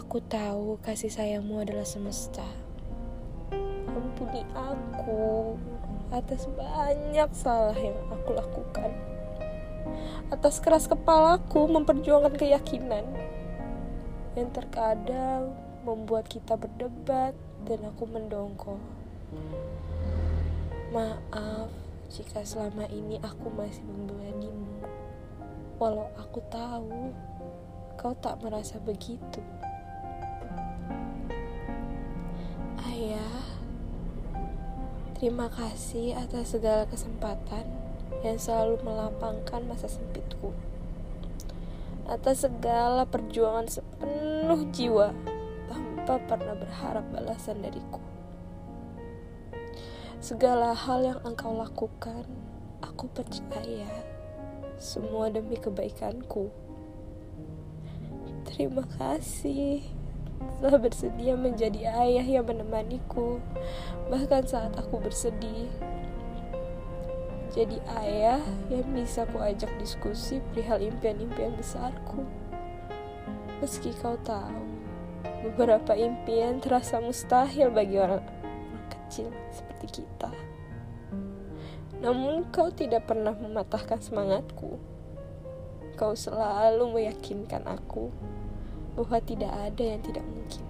Aku tahu kasih sayangmu adalah semesta. Ampuni aku atas banyak salah yang aku lakukan. Atas keras kepalaku memperjuangkan keyakinan yang terkadang membuat kita berdebat dan aku mendongkol. Maaf jika selama ini aku masih membelanimu. Walau aku tahu kau tak merasa begitu. Terima kasih atas segala kesempatan yang selalu melapangkan masa sempitku. Atas segala perjuangan sepenuh jiwa tanpa pernah berharap balasan dariku. Segala hal yang engkau lakukan, aku percaya semua demi kebaikanku. Terima kasih telah bersedia menjadi ayah yang menemaniku, bahkan saat aku bersedih. Jadi ayah yang bisa ku ajak diskusi perihal impian-impian besarku. Meski kau tahu, beberapa impian terasa mustahil bagi orang, orang kecil seperti kita. Namun kau tidak pernah mematahkan semangatku. Kau selalu meyakinkan aku bahwa tidak ada yang tidak mungkin.